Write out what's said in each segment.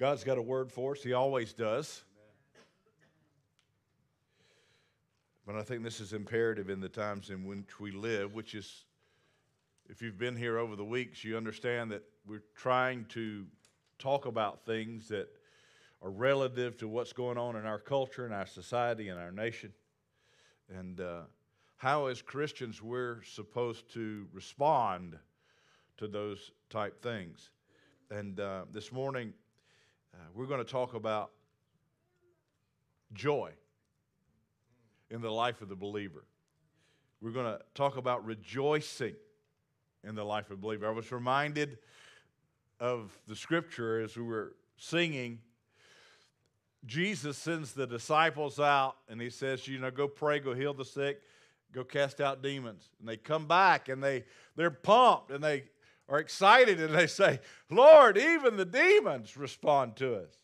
God's got a word for us, He always does. But I think this is imperative in the times in which we live, which is, if you've been here over the weeks, you understand that we're trying to talk about things that are relative to what's going on in our culture in our society in our nation. And uh, how, as Christians, we're supposed to respond to those type things. And uh, this morning, uh, we're going to talk about joy in the life of the believer. We're going to talk about rejoicing in the life of believer. I was reminded of the scripture as we were singing. Jesus sends the disciples out and he says, You know, go pray, go heal the sick, go cast out demons. And they come back and they, they're pumped and they are excited and they say, Lord, even the demons respond to us.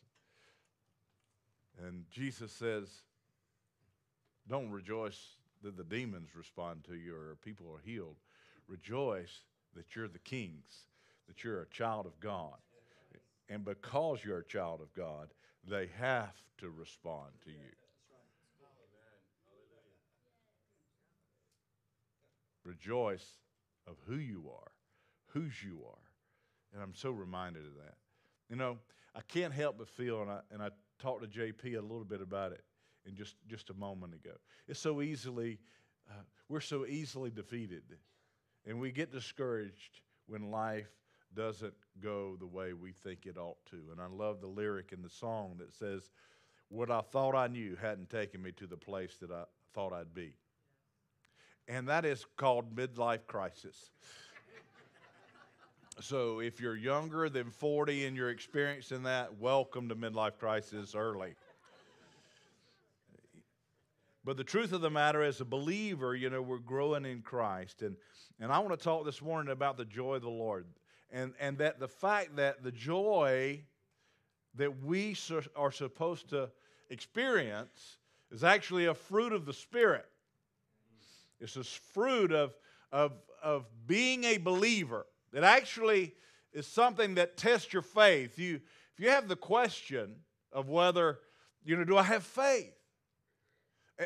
And Jesus says, Don't rejoice that the demons respond to you or people are healed. Rejoice that you're the kings, that you're a child of God. And because you're a child of God, they have to respond to you. Rejoice of who you are, whose you are. And I'm so reminded of that. You know, I can't help but feel, and I, and I talked to JP a little bit about it in just, just a moment ago. It's so easily, uh, we're so easily defeated. And we get discouraged when life doesn't go the way we think it ought to. And I love the lyric in the song that says, What I thought I knew hadn't taken me to the place that I thought I'd be. And that is called midlife crisis. So if you're younger than 40 and you're experiencing that, welcome to midlife crisis early. But the truth of the matter, as a believer, you know, we're growing in Christ. And, and I want to talk this morning about the joy of the Lord and, and that the fact that the joy that we are supposed to experience is actually a fruit of the Spirit. It's this fruit of, of, of being a believer that actually is something that tests your faith. You, if you have the question of whether, you know, do I have faith?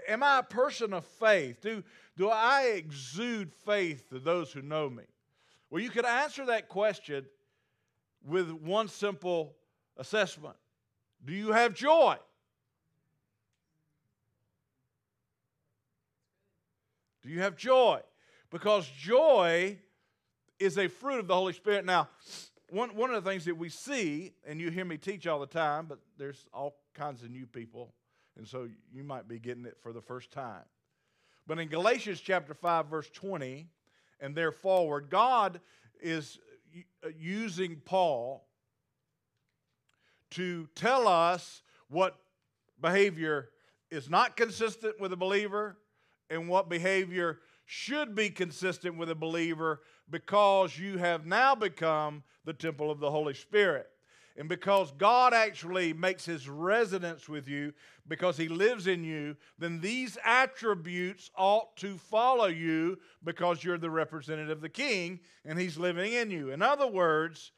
Am I a person of faith? Do, do I exude faith to those who know me? Well, you could answer that question with one simple assessment Do you have joy? Do you have joy? Because joy is a fruit of the Holy Spirit. Now, one, one of the things that we see, and you hear me teach all the time, but there's all kinds of new people, and so you might be getting it for the first time. But in Galatians chapter 5, verse 20, and there forward, God is uh, using Paul to tell us what behavior is not consistent with a believer and what behavior should be consistent with a believer because you have now become the temple of the Holy Spirit. And because God actually makes his residence with you, because he lives in you, then these attributes ought to follow you because you're the representative of the king and he's living in you. In other words,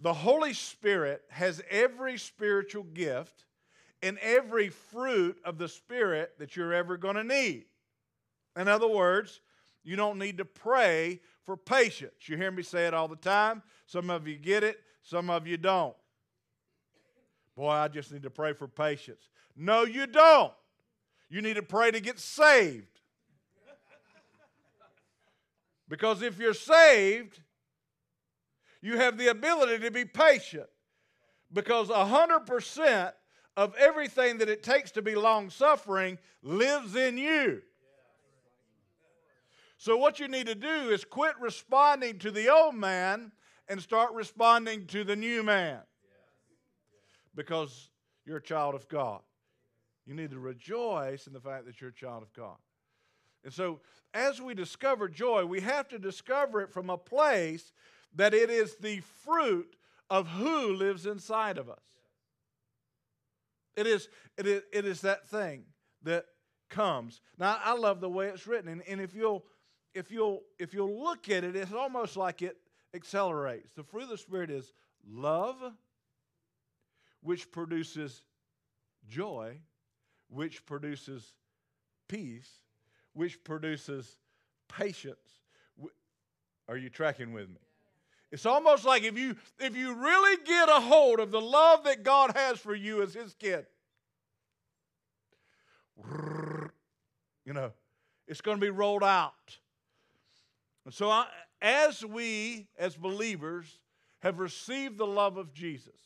the Holy Spirit has every spiritual gift and every fruit of the Spirit that you're ever going to need. In other words, you don't need to pray for patience. You hear me say it all the time. Some of you get it, some of you don't. Boy, I just need to pray for patience. No, you don't. You need to pray to get saved. Because if you're saved, you have the ability to be patient. Because 100% of everything that it takes to be long suffering lives in you. So, what you need to do is quit responding to the old man and start responding to the new man because you're a child of God. You need to rejoice in the fact that you're a child of God. And so, as we discover joy, we have to discover it from a place that it is the fruit of who lives inside of us. It is, it is, it is that thing that comes. Now, I love the way it's written. And, and if, you'll, if, you'll, if you'll look at it, it's almost like it accelerates. The fruit of the Spirit is love, which produces joy, which produces peace, which produces patience. Are you tracking with me? It's almost like if you if you really get a hold of the love that God has for you as his kid, you know, it's going to be rolled out. And so I, as we as believers have received the love of Jesus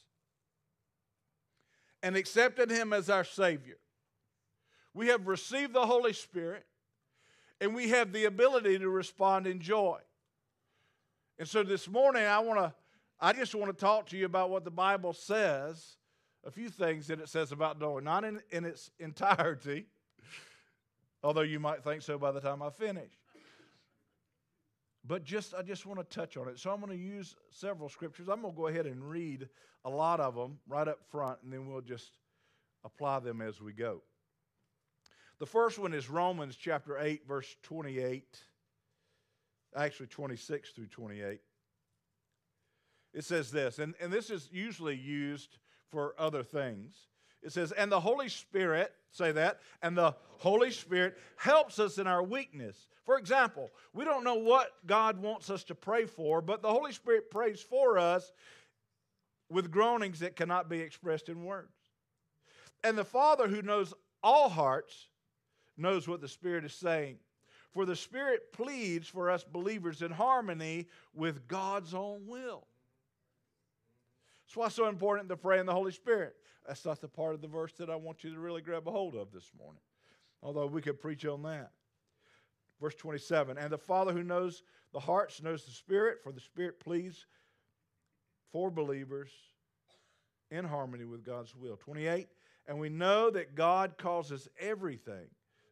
and accepted him as our savior, we have received the Holy Spirit and we have the ability to respond in joy. And so this morning, I want to, I just want to talk to you about what the Bible says, a few things that it says about joy, not in, in its entirety, although you might think so by the time I finish. But just, I just want to touch on it. So I'm going to use several scriptures. I'm going to go ahead and read a lot of them right up front, and then we'll just apply them as we go. The first one is Romans chapter 8, verse 28 actually 26 through 28. It says this, and, and this is usually used for other things. It says, and the Holy Spirit, say that, and the Holy Spirit helps us in our weakness. For example, we don't know what God wants us to pray for, but the Holy Spirit prays for us with groanings that cannot be expressed in words. And the Father who knows all hearts knows what the Spirit is saying for the Spirit pleads for us believers in harmony with God's own will. That's why it's so important to pray in the Holy Spirit. That's not the part of the verse that I want you to really grab a hold of this morning, although we could preach on that. Verse 27 And the Father who knows the hearts knows the Spirit, for the Spirit pleads for believers in harmony with God's will. 28 And we know that God causes everything.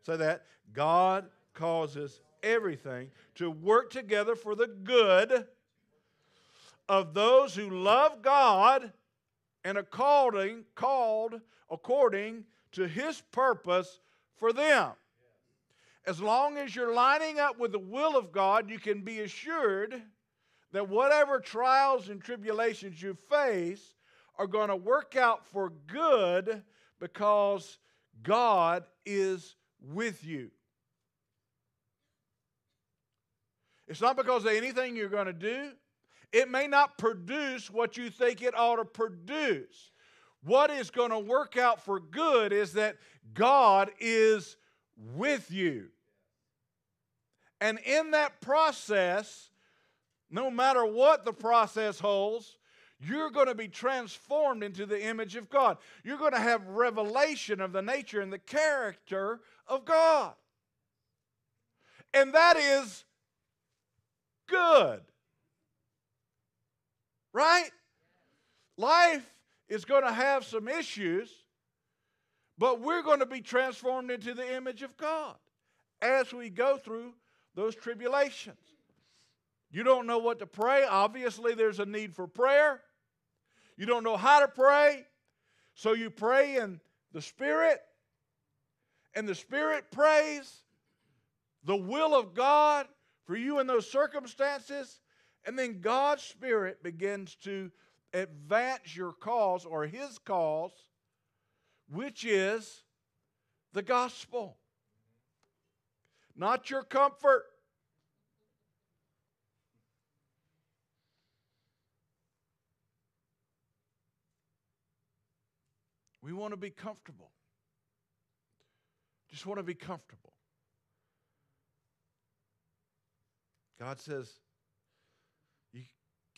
Say that. God causes everything to work together for the good of those who love God and called, called according to his purpose for them. As long as you're lining up with the will of God, you can be assured that whatever trials and tribulations you face are going to work out for good because God is with you. It's not because of anything you're going to do. It may not produce what you think it ought to produce. What is going to work out for good is that God is with you. And in that process, no matter what the process holds, you're going to be transformed into the image of God. You're going to have revelation of the nature and the character of God. And that is good. Right? Life is going to have some issues, but we're going to be transformed into the image of God as we go through those tribulations. You don't know what to pray. Obviously, there's a need for prayer. You don't know how to pray. So you pray in the Spirit, and the Spirit prays the will of God for you in those circumstances. And then God's Spirit begins to advance your cause or His cause, which is the gospel. Not your comfort. We want to be comfortable. Just want to be comfortable. God says,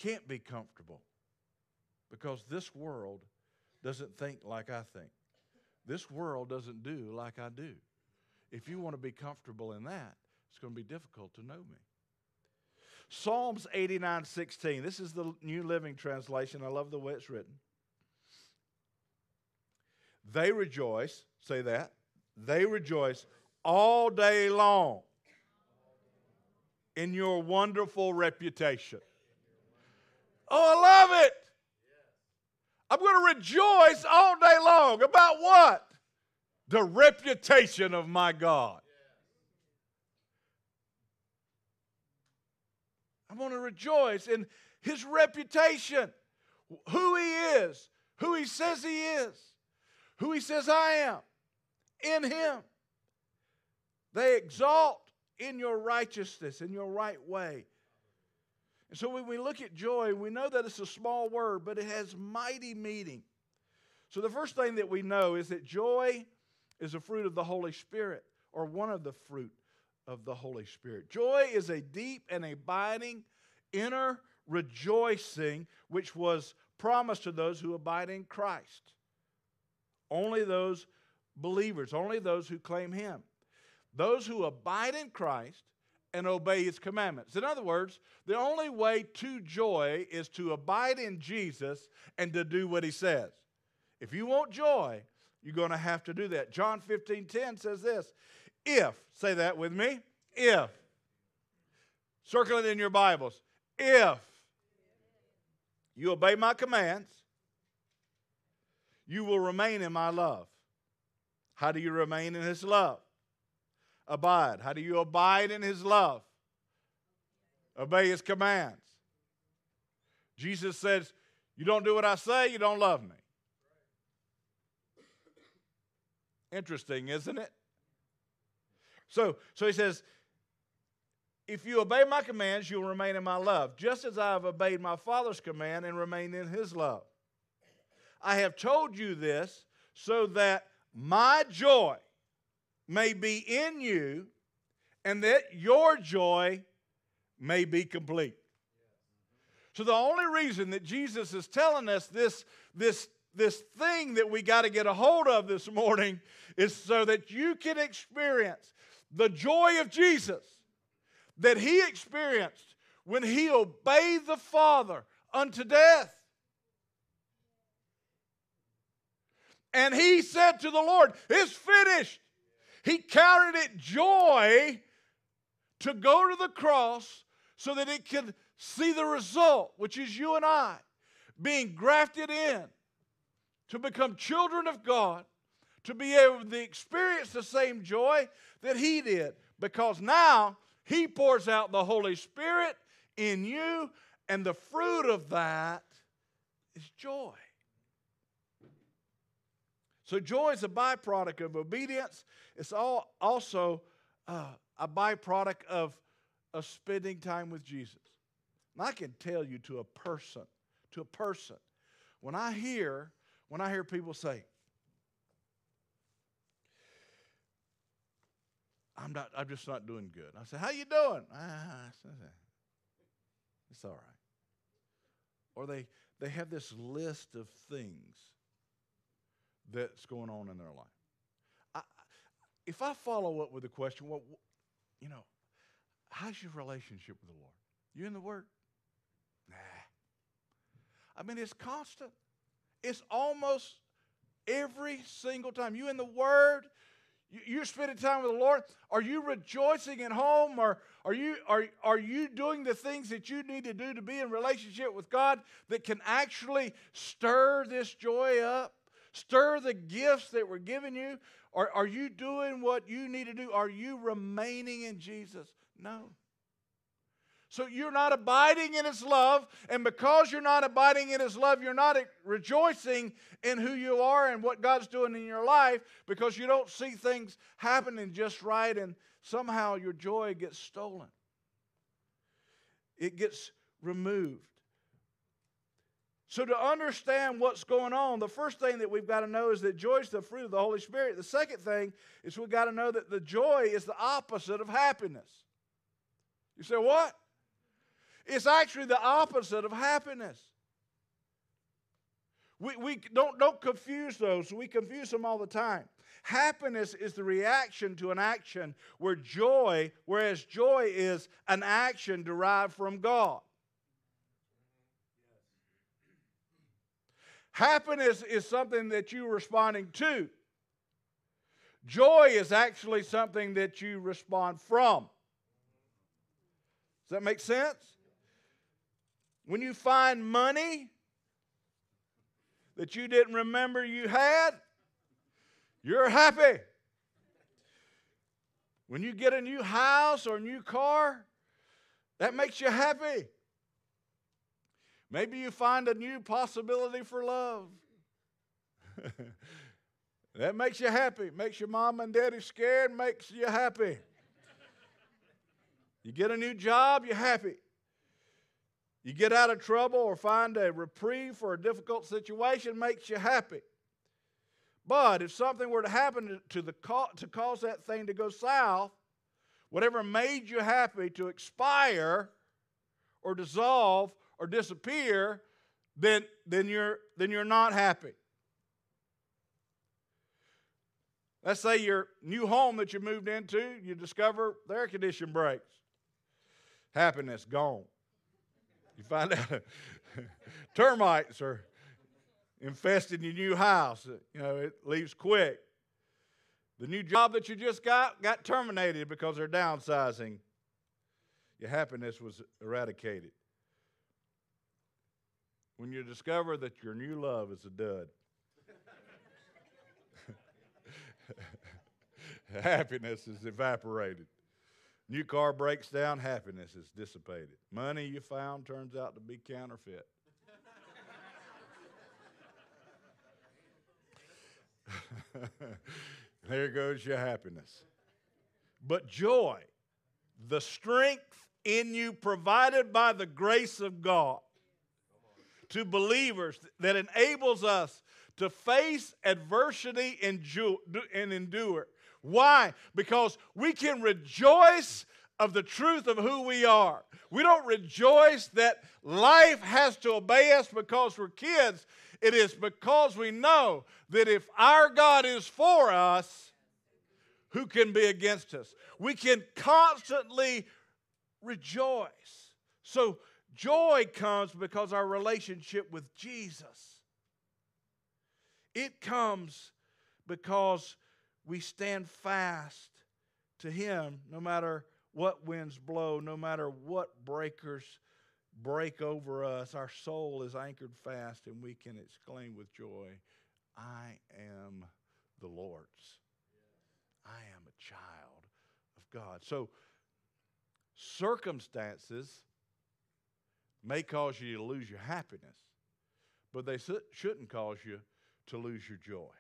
can't be comfortable because this world doesn't think like I think. This world doesn't do like I do. If you want to be comfortable in that, it's going to be difficult to know me. Psalms 89 16. This is the New Living Translation. I love the way it's written. They rejoice, say that. They rejoice all day long in your wonderful reputation. Oh, I love it. I'm going to rejoice all day long. About what? The reputation of my God. I'm going to rejoice in his reputation, who he is, who He says He is, who He says I am in Him. They exalt in your righteousness, in your right way. And so when we look at joy, we know that it's a small word, but it has mighty meaning. So the first thing that we know is that joy is a fruit of the Holy Spirit, or one of the fruit of the Holy Spirit. Joy is a deep and abiding inner rejoicing which was promised to those who abide in Christ. Only those believers, only those who claim Him. Those who abide in Christ and obey His commandments. In other words, the only way to joy is to abide in Jesus and to do what He says. If you want joy, you're going to have to do that. John 15 10 says this If, say that with me, if, circle it in your Bibles, if you obey my commands, you will remain in my love. How do you remain in his love? Abide. How do you abide in his love? Obey his commands. Jesus says, You don't do what I say, you don't love me. Interesting, isn't it? So, so he says, if you obey my commands, you'll remain in my love, just as I have obeyed my Father's command and remained in his love. I have told you this so that my joy may be in you and that your joy may be complete. So, the only reason that Jesus is telling us this, this, this thing that we got to get a hold of this morning is so that you can experience the joy of Jesus that he experienced when he obeyed the Father unto death. And he said to the Lord, It's finished. He counted it joy to go to the cross so that it could see the result, which is you and I being grafted in to become children of God, to be able to experience the same joy that he did. Because now he pours out the Holy Spirit in you, and the fruit of that is joy. So, joy is a byproduct of obedience. It's all also uh, a byproduct of, of spending time with Jesus. And I can tell you to a person, to a person, when I hear, when I hear people say, I'm not. I'm just not doing good. I say, "How you doing?" Ah, it's all right. Or they they have this list of things that's going on in their life. I, if I follow up with a question, well, you know, how's your relationship with the Lord? You in the Word? Nah. I mean, it's constant. It's almost every single time. You in the Word? You're spending time with the Lord. Are you rejoicing at home? Or are you, are, are you doing the things that you need to do to be in relationship with God that can actually stir this joy up? Stir the gifts that were given you? Or are you doing what you need to do? Are you remaining in Jesus? No. So you're not abiding in His love, and because you're not abiding in His love, you're not rejoicing in who you are and what God's doing in your life because you don't see things happening just right, and somehow your joy gets stolen. It gets removed. So, to understand what's going on, the first thing that we've got to know is that joy is the fruit of the Holy Spirit. The second thing is we've got to know that the joy is the opposite of happiness. You say, what? It's actually the opposite of happiness. We, we don't, don't confuse those. We confuse them all the time. Happiness is the reaction to an action, where joy, whereas joy is an action derived from God. Happiness is something that you're responding to. Joy is actually something that you respond from. Does that make sense? When you find money that you didn't remember you had, you're happy. When you get a new house or a new car, that makes you happy. Maybe you find a new possibility for love. that makes you happy. Makes your mom and daddy scared, makes you happy. You get a new job, you're happy. You get out of trouble or find a reprieve for a difficult situation, makes you happy. But if something were to happen to, the, to cause that thing to go south, whatever made you happy to expire or dissolve or disappear, then, then, you're, then you're not happy. Let's say your new home that you moved into, you discover the air condition breaks. Happiness gone. You find out termites are infesting your new house. Uh, you know, it leaves quick. The new job that you just got got terminated because they're downsizing. Your happiness was eradicated. When you discover that your new love is a dud. happiness is evaporated. New car breaks down, happiness is dissipated. Money you found turns out to be counterfeit. there goes your happiness. But joy, the strength in you provided by the grace of God to believers that enables us to face adversity and endure why? Because we can rejoice of the truth of who we are. We don't rejoice that life has to obey us because we're kids. It is because we know that if our God is for us, who can be against us? We can constantly rejoice. So, joy comes because our relationship with Jesus. It comes because we stand fast to Him no matter what winds blow, no matter what breakers break over us. Our soul is anchored fast, and we can exclaim with joy, I am the Lord's. I am a child of God. So, circumstances may cause you to lose your happiness, but they shouldn't cause you to lose your joy.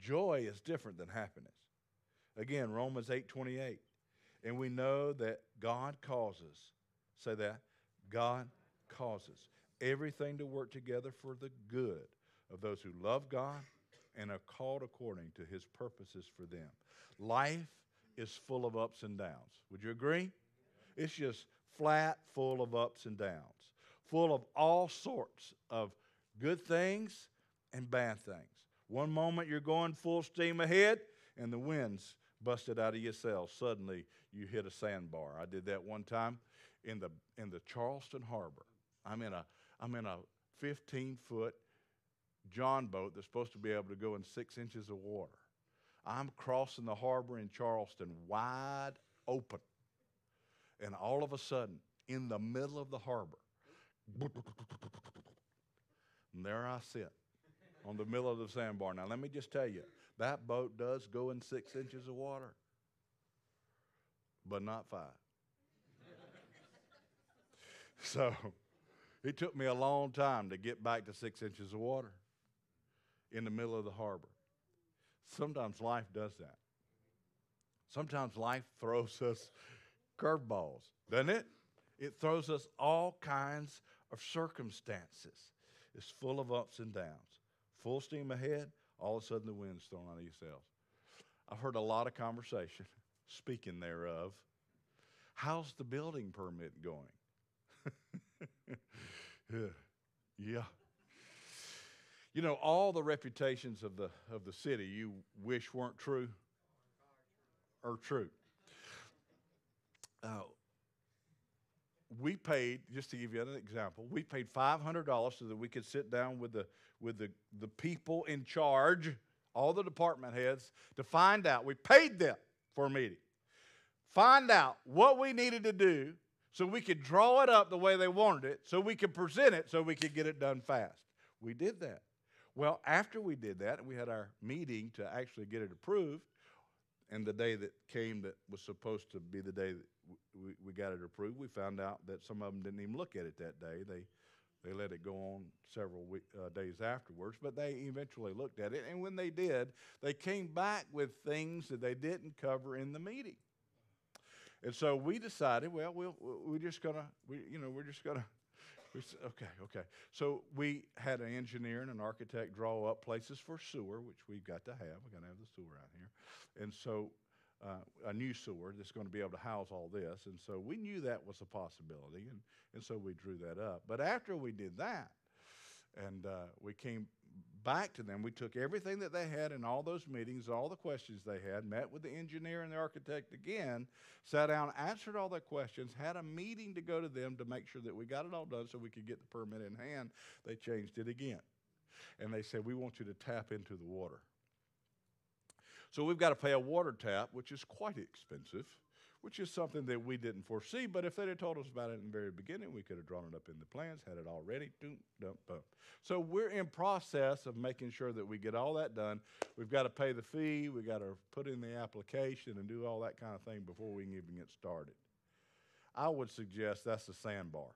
Joy is different than happiness. Again, Romans 8:28. And we know that God causes, say that, God causes everything to work together for the good of those who love God and are called according to his purposes for them. Life is full of ups and downs. Would you agree? It's just flat full of ups and downs, full of all sorts of good things and bad things. One moment you're going full steam ahead, and the wind's busted out of your sails. Suddenly you hit a sandbar. I did that one time in the in the Charleston Harbor. I'm in a I'm in a 15 foot John boat that's supposed to be able to go in six inches of water. I'm crossing the harbor in Charleston wide open. And all of a sudden, in the middle of the harbor, and there I sit on the middle of the sandbar. Now, let me just tell you, that boat does go in six inches of water, but not five. so, it took me a long time to get back to six inches of water in the middle of the harbor. Sometimes life does that. Sometimes life throws us curveballs, doesn't it? It throws us all kinds of circumstances. It's full of ups and downs full steam ahead, all of a sudden the wind's thrown on sails. I've heard a lot of conversation, speaking thereof. How's the building permit going? yeah. You know, all the reputations of the, of the city you wish weren't true are true. Uh, we paid, just to give you an example, we paid $500 so that we could sit down with the, with the, the people in charge, all the department heads, to find out. We paid them for a meeting. Find out what we needed to do so we could draw it up the way they wanted it, so we could present it, so we could get it done fast. We did that. Well, after we did that, we had our meeting to actually get it approved, and the day that came that was supposed to be the day that we, we got it approved, we found out that some of them didn't even look at it that day. They They let it go on several week, uh, days afterwards, but they eventually looked at it. And when they did, they came back with things that they didn't cover in the meeting. And so we decided, well, we'll we're just gonna, we, you know, we're just gonna. Okay, okay. So we had an engineer and an architect draw up places for sewer, which we've got to have. We've got to have the sewer out here. And so uh, a new sewer that's going to be able to house all this. And so we knew that was a possibility, and, and so we drew that up. But after we did that, and uh, we came back to them, we took everything that they had in all those meetings, all the questions they had, met with the engineer and the architect again, sat down, answered all their questions, had a meeting to go to them to make sure that we got it all done so we could get the permit in hand. They changed it again. And they said, We want you to tap into the water. So we've got to pay a water tap, which is quite expensive, which is something that we didn't foresee. But if they'd have told us about it in the very beginning, we could have drawn it up in the plans, had it all ready. Doom, dump, bump. So we're in process of making sure that we get all that done. We've got to pay the fee. We've got to put in the application and do all that kind of thing before we can even get started. I would suggest that's a sandbar.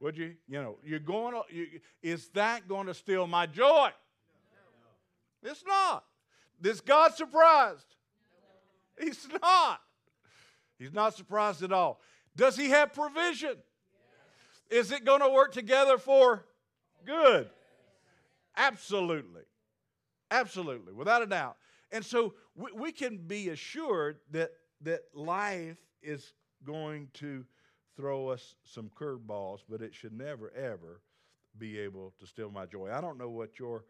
Would you? You know, you're going to, you, is that going to steal my joy? No. It's not. Is God surprised? He's not. He's not surprised at all. Does he have provision? Is it going to work together for good? Absolutely. Absolutely, without a doubt. And so we, we can be assured that, that life is going to throw us some curveballs, but it should never, ever be able to steal my joy. I don't know what your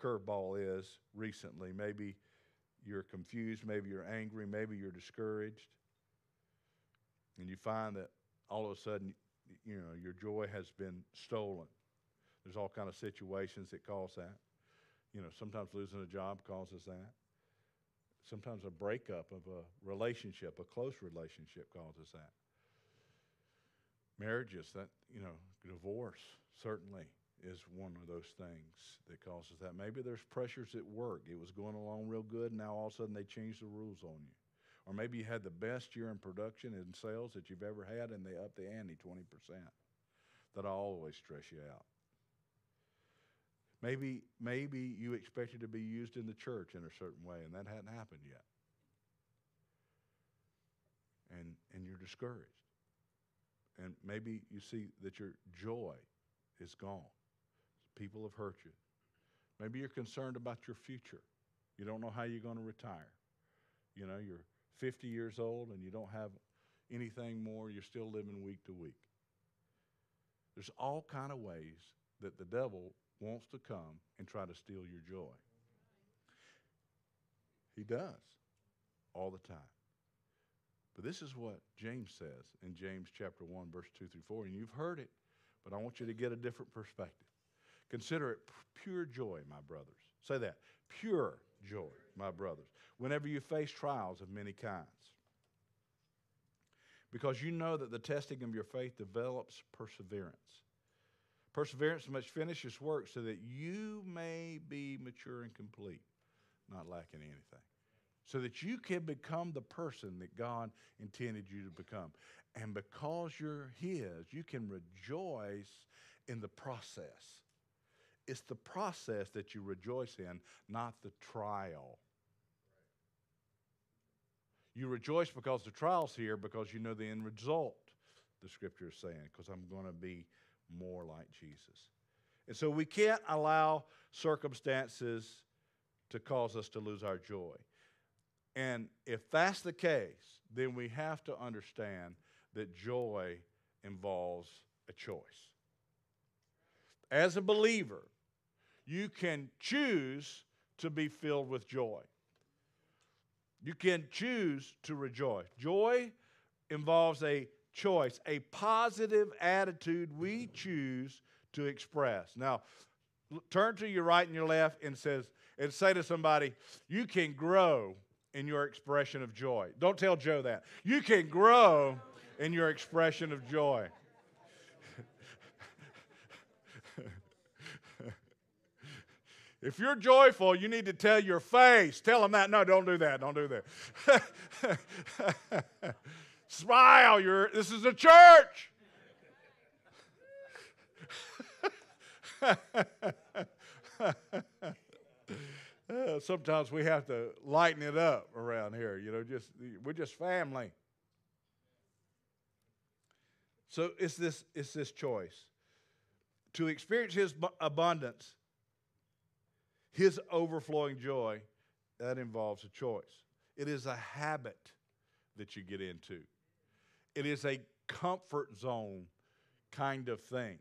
curveball is recently. Maybe you're confused, maybe you're angry, maybe you're discouraged. And you find that all of a sudden, you know, your joy has been stolen. There's all kind of situations that cause that. You know, sometimes losing a job causes that. Sometimes a breakup of a relationship, a close relationship causes that. Marriages, that, you know, divorce, certainly is one of those things that causes that. Maybe there's pressures at work. It was going along real good, and now all of a sudden they change the rules on you. Or maybe you had the best year in production and sales that you've ever had, and they up the ante 20%. That'll always stress you out. Maybe, maybe you expected to be used in the church in a certain way, and that hadn't happened yet. And, and you're discouraged. And maybe you see that your joy is gone. People have hurt you. Maybe you're concerned about your future. You don't know how you're going to retire. You know, you're 50 years old and you don't have anything more. You're still living week to week. There's all kind of ways that the devil wants to come and try to steal your joy. He does all the time. But this is what James says in James chapter 1 verse 2 through 4 and you've heard it, but I want you to get a different perspective. Consider it pure joy, my brothers. Say that. Pure joy, my brothers, whenever you face trials of many kinds. Because you know that the testing of your faith develops perseverance. Perseverance must finish its work so that you may be mature and complete, not lacking anything. So that you can become the person that God intended you to become. And because you're His, you can rejoice in the process. It's the process that you rejoice in, not the trial. You rejoice because the trial's here because you know the end result, the scripture is saying, because I'm going to be more like Jesus. And so we can't allow circumstances to cause us to lose our joy. And if that's the case, then we have to understand that joy involves a choice. As a believer, you can choose to be filled with joy. You can choose to rejoice. Joy involves a choice, a positive attitude we choose to express. Now, turn to your right and your left and says and say to somebody, "You can grow in your expression of joy." Don't tell Joe that. You can grow in your expression of joy. If you're joyful, you need to tell your face. Tell them that. No, don't do that. Don't do that. Smile. You're, this is a church. Uh, sometimes we have to lighten it up around here. You know, just we're just family. So it's this it's this choice to experience His abundance, His overflowing joy. That involves a choice. It is a habit that you get into. It is a comfort zone kind of thing.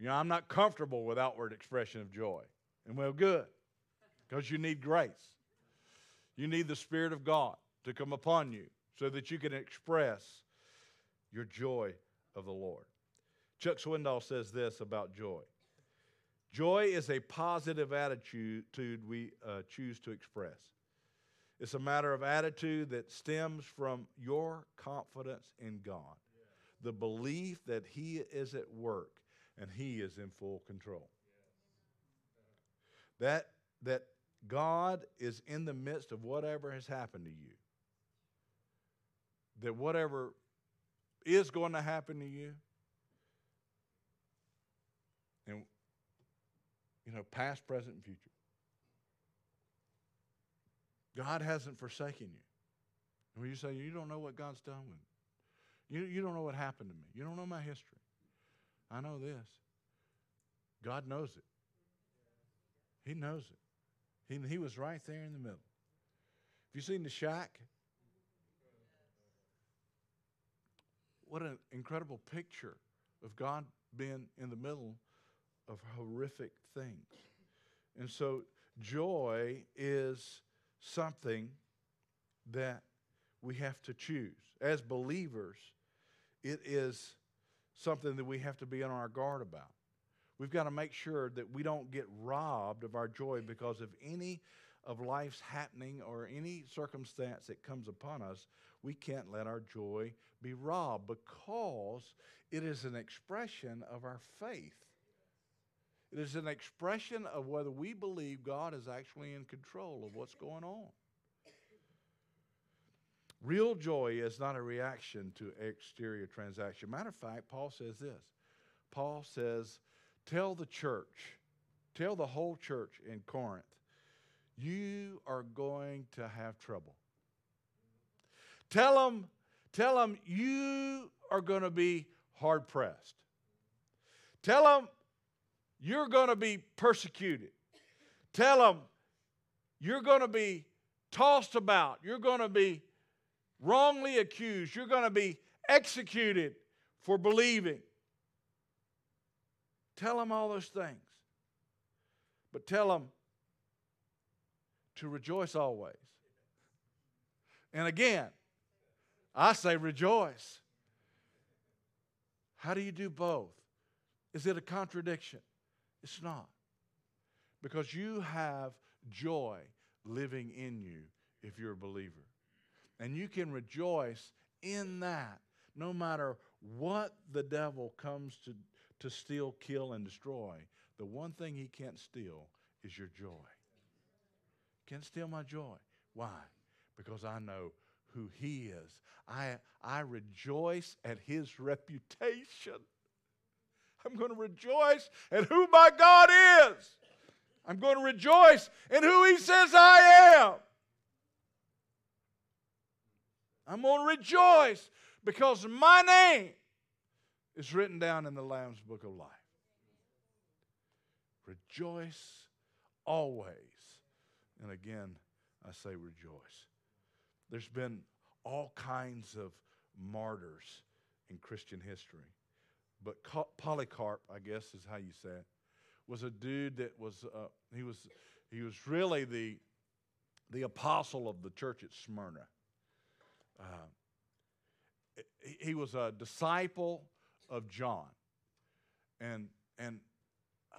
You know, I'm not comfortable with outward expression of joy. And well, good because you need grace. You need the Spirit of God to come upon you so that you can express your joy of the Lord. Chuck Swindoll says this about joy Joy is a positive attitude we uh, choose to express. It's a matter of attitude that stems from your confidence in God, the belief that He is at work and He is in full control. That, that God is in the midst of whatever has happened to you. That whatever is going to happen to you, and you know, past, present, and future. God hasn't forsaken you. And when you say, you don't know what God's done with me, you, you don't know what happened to me, you don't know my history. I know this. God knows it. He knows it. He, he was right there in the middle. Have you seen the shack? What an incredible picture of God being in the middle of horrific things. And so, joy is something that we have to choose. As believers, it is something that we have to be on our guard about. We've got to make sure that we don't get robbed of our joy because of any of life's happening or any circumstance that comes upon us. We can't let our joy be robbed because it is an expression of our faith. It is an expression of whether we believe God is actually in control of what's going on. Real joy is not a reaction to exterior transaction. Matter of fact, Paul says this. Paul says, Tell the church, tell the whole church in Corinth, you are going to have trouble. Tell them, tell them you are going to be hard pressed. Tell them you're going to be persecuted. Tell them you're going to be tossed about. You're going to be wrongly accused. You're going to be executed for believing. Tell them all those things. But tell them to rejoice always. And again, I say rejoice. How do you do both? Is it a contradiction? It's not. Because you have joy living in you if you're a believer. And you can rejoice in that no matter what the devil comes to to steal, kill, and destroy, the one thing he can't steal is your joy. Can't steal my joy. Why? Because I know who he is. I, I rejoice at his reputation. I'm going to rejoice at who my God is. I'm going to rejoice in who he says I am. I'm going to rejoice because my name is written down in the Lamb's book of life. Rejoice always. And again, I say rejoice. There's been all kinds of martyrs in Christian history. But Polycarp, I guess is how you say it, was a dude that was, uh, he was, he was really the, the apostle of the church at Smyrna. Uh, he was a disciple of John. And, and uh,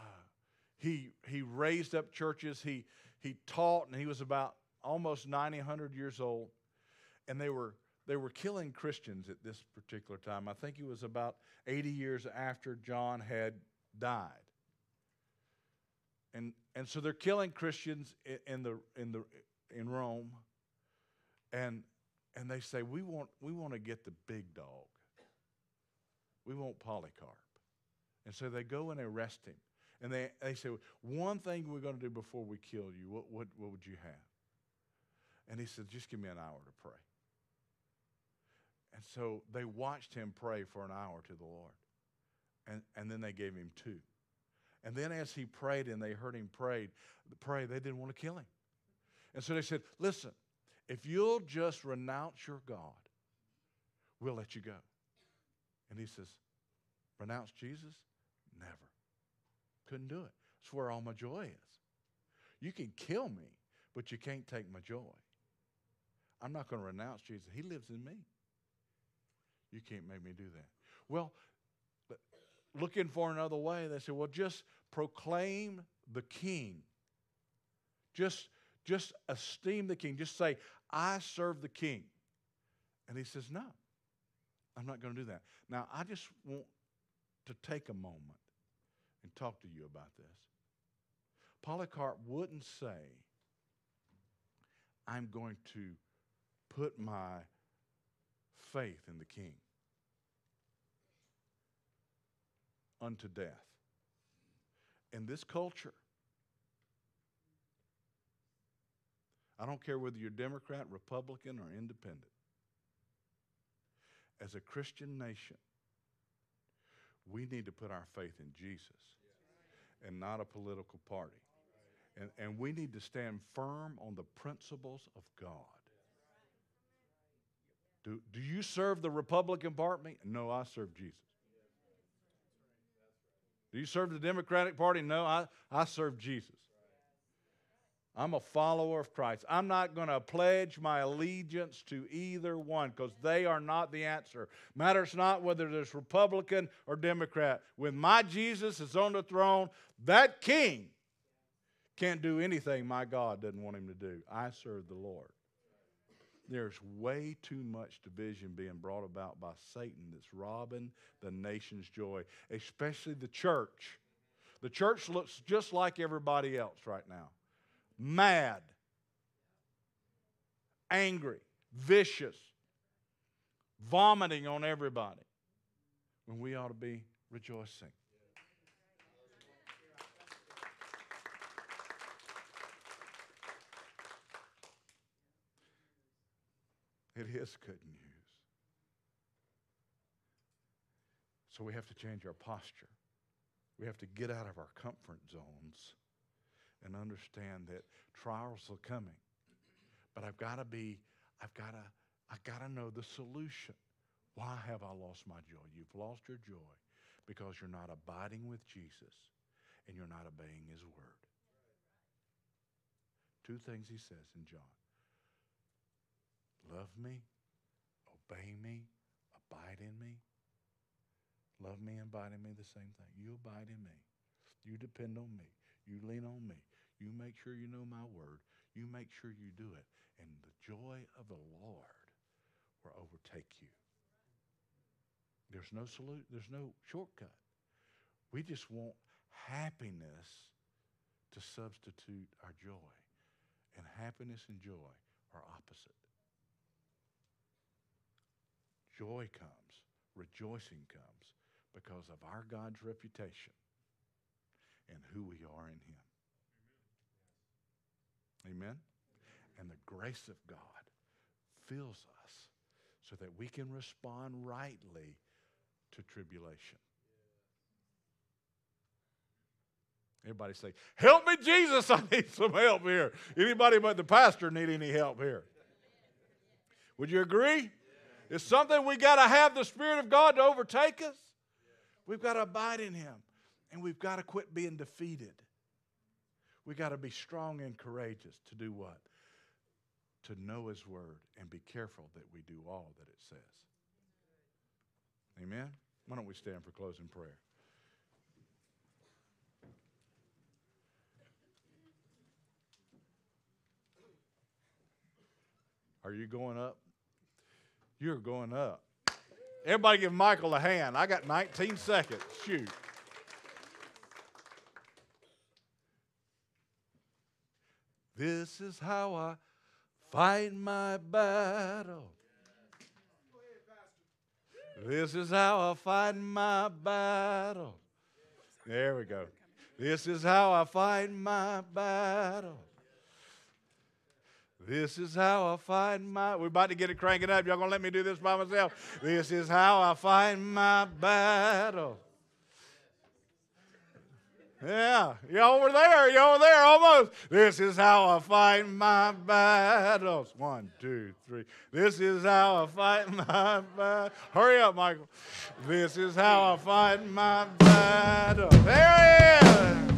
he, he raised up churches. He, he taught, and he was about almost 90, 100 years old. And they were, they were killing Christians at this particular time. I think it was about 80 years after John had died. And, and so they're killing Christians in, the, in, the, in Rome. And, and they say, we want, we want to get the big dog. We want Polycarp. And so they go and arrest him. And they, they say, One thing we're going to do before we kill you, what, what, what would you have? And he said, Just give me an hour to pray. And so they watched him pray for an hour to the Lord. And, and then they gave him two. And then as he prayed and they heard him pray, pray, they didn't want to kill him. And so they said, Listen, if you'll just renounce your God, we'll let you go. And he says, Renounce Jesus? Never. Couldn't do it. That's where all my joy is. You can kill me, but you can't take my joy. I'm not going to renounce Jesus. He lives in me. You can't make me do that. Well, looking for another way, they said, well, just proclaim the king. Just, just esteem the king. Just say, I serve the king. And he says, no, I'm not going to do that. Now, I just want to take a moment and talk to you about this. Polycarp wouldn't say, I'm going to put my faith in the king unto death. In this culture, I don't care whether you're Democrat, Republican, or independent. As a Christian nation, we need to put our faith in Jesus and not a political party. And, and we need to stand firm on the principles of God. Do, do you serve the Republican Party? No, I serve Jesus. Do you serve the Democratic Party? No, I, I serve Jesus. I'm a follower of Christ. I'm not going to pledge my allegiance to either one because they are not the answer. Matters not whether it's Republican or Democrat. When my Jesus is on the throne, that king can't do anything my God doesn't want him to do. I serve the Lord. There's way too much division being brought about by Satan that's robbing the nation's joy, especially the church. The church looks just like everybody else right now. Mad, angry, vicious, vomiting on everybody, when we ought to be rejoicing. It is good news. So we have to change our posture. We have to get out of our comfort zones and understand that trials are coming. But I've got to be, I've got to, I've got to know the solution. Why have I lost my joy? You've lost your joy because you're not abiding with Jesus and you're not obeying his word. Two things he says in John. Love me, obey me, abide in me. Love me and abide in me, the same thing. You abide in me. You depend on me. You lean on me. You make sure you know my word. You make sure you do it. And the joy of the Lord will overtake you. There's no salute, there's no shortcut. We just want happiness to substitute our joy. And happiness and joy are opposite. Joy comes, rejoicing comes because of our God's reputation and who we are in Him. Amen? And the grace of God fills us so that we can respond rightly to tribulation. Everybody say, Help me, Jesus. I need some help here. Anybody but the pastor need any help here? Would you agree? It's something we got to have the Spirit of God to overtake us. We've got to abide in Him. And we've got to quit being defeated. We got to be strong and courageous to do what? To know His Word and be careful that we do all that it says. Amen? Why don't we stand for closing prayer? Are you going up? You're going up. Everybody give Michael a hand. I got 19 seconds. Shoot. This is how I fight my battle. This is how I fight my battle. There we go. This is how I fight my battle. This is how I fight my. We're about to get it cranking up. Y'all gonna let me do this by myself? This is how I fight my battle. Yeah, y'all over there, Y'all over there, almost. This is how I fight my battles. One, two, three. This is how I fight my battle. Hurry up, Michael. This is how I fight my battle. There he is.